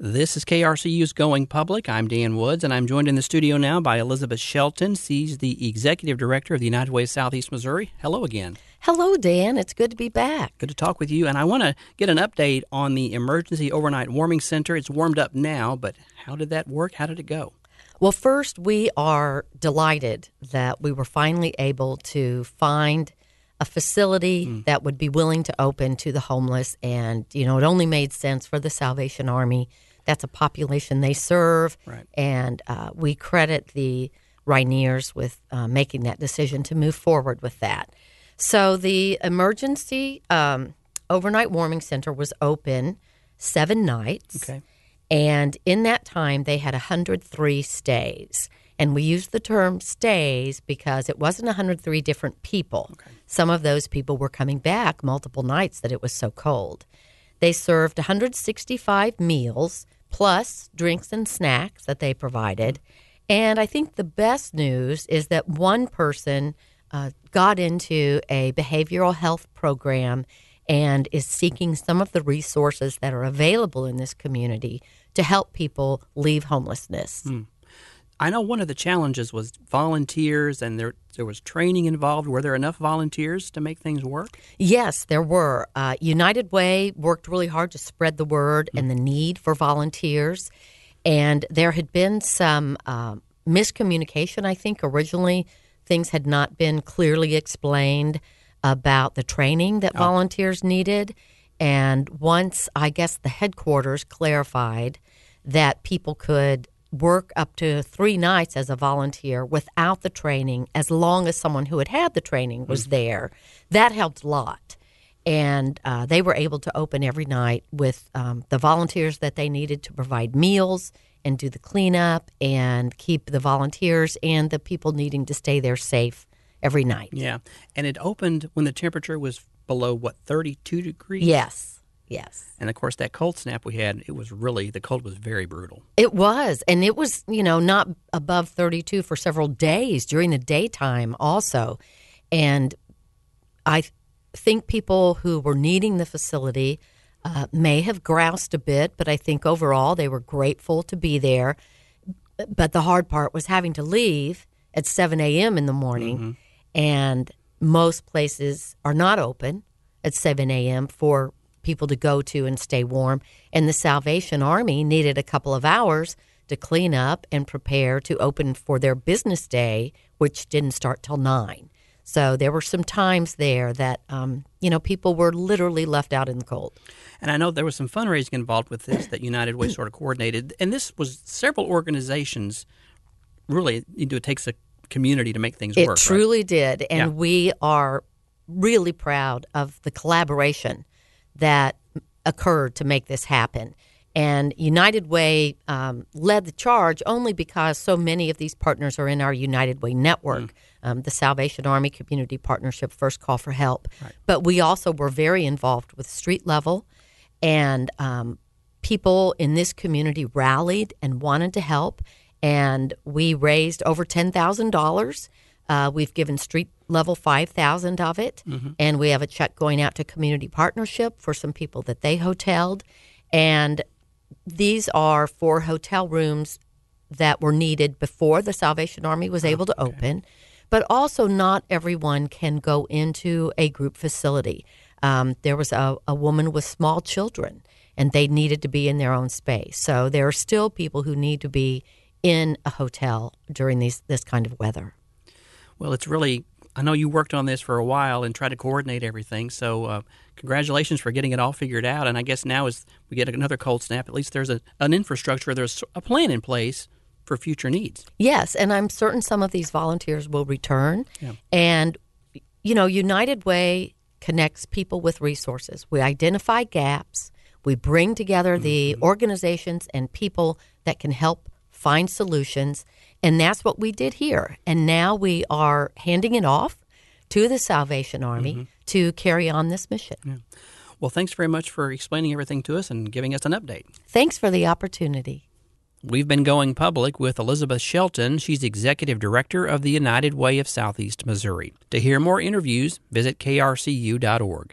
This is KRCU's Going Public. I'm Dan Woods, and I'm joined in the studio now by Elizabeth Shelton. She's the Executive Director of the United Way of Southeast Missouri. Hello again. Hello, Dan. It's good to be back. Good to talk with you. And I want to get an update on the Emergency Overnight Warming Center. It's warmed up now, but how did that work? How did it go? Well, first, we are delighted that we were finally able to find a facility mm. that would be willing to open to the homeless. And, you know, it only made sense for the Salvation Army that's a population they serve. Right. And uh, we credit the Rainiers with uh, making that decision to move forward with that. So the emergency um, overnight warming center was open seven nights. Okay. And in that time, they had 103 stays. And we use the term stays because it wasn't 103 different people. Okay. Some of those people were coming back multiple nights that it was so cold. They served 165 meals plus drinks and snacks that they provided. And I think the best news is that one person uh, got into a behavioral health program and is seeking some of the resources that are available in this community to help people leave homelessness. Mm. I know one of the challenges was volunteers, and there there was training involved. Were there enough volunteers to make things work? Yes, there were. Uh, United Way worked really hard to spread the word mm-hmm. and the need for volunteers, and there had been some uh, miscommunication. I think originally things had not been clearly explained about the training that oh. volunteers needed, and once I guess the headquarters clarified that people could work up to three nights as a volunteer without the training, as long as someone who had had the training was mm-hmm. there. That helped a lot. And uh, they were able to open every night with um, the volunteers that they needed to provide meals and do the cleanup and keep the volunteers and the people needing to stay there safe every night. Yeah. And it opened when the temperature was below, what, 32 degrees? Yes. Yes. And of course, that cold snap we had, it was really, the cold was very brutal. It was. And it was, you know, not above 32 for several days during the daytime also. And I think people who were needing the facility uh, may have groused a bit, but I think overall they were grateful to be there. But the hard part was having to leave at 7 a.m. in the morning. Mm-hmm. And most places are not open at 7 a.m. for people to go to and stay warm. And the Salvation Army needed a couple of hours to clean up and prepare to open for their business day, which didn't start till nine. So there were some times there that um, you know people were literally left out in the cold. And I know there was some fundraising involved with this that United Way sort of coordinated, and this was several organizations. Really, you know, it takes a community to make things it work. It truly right? did, and yeah. we are really proud of the collaboration that occurred to make this happen. And United Way um, led the charge only because so many of these partners are in our United Way network, mm. um, the Salvation Army Community Partnership, First Call for Help. Right. But we also were very involved with street level, and um, people in this community rallied and wanted to help. And we raised over $10,000 uh, we've given street level 5000 of it, mm-hmm. and we have a check going out to Community Partnership for some people that they hoteled. And these are for hotel rooms that were needed before the Salvation Army was able to okay. open. But also, not everyone can go into a group facility. Um, there was a, a woman with small children, and they needed to be in their own space. So there are still people who need to be in a hotel during these this kind of weather. Well, it's really, I know you worked on this for a while and tried to coordinate everything. So, uh, congratulations for getting it all figured out. And I guess now, as we get another cold snap, at least there's a, an infrastructure, there's a plan in place for future needs. Yes. And I'm certain some of these volunteers will return. Yeah. And, you know, United Way connects people with resources. We identify gaps. We bring together the mm-hmm. organizations and people that can help find solutions. And that's what we did here. And now we are handing it off to the Salvation Army mm-hmm. to carry on this mission. Yeah. Well, thanks very much for explaining everything to us and giving us an update. Thanks for the opportunity. We've been going public with Elizabeth Shelton. She's Executive Director of the United Way of Southeast Missouri. To hear more interviews, visit krcu.org.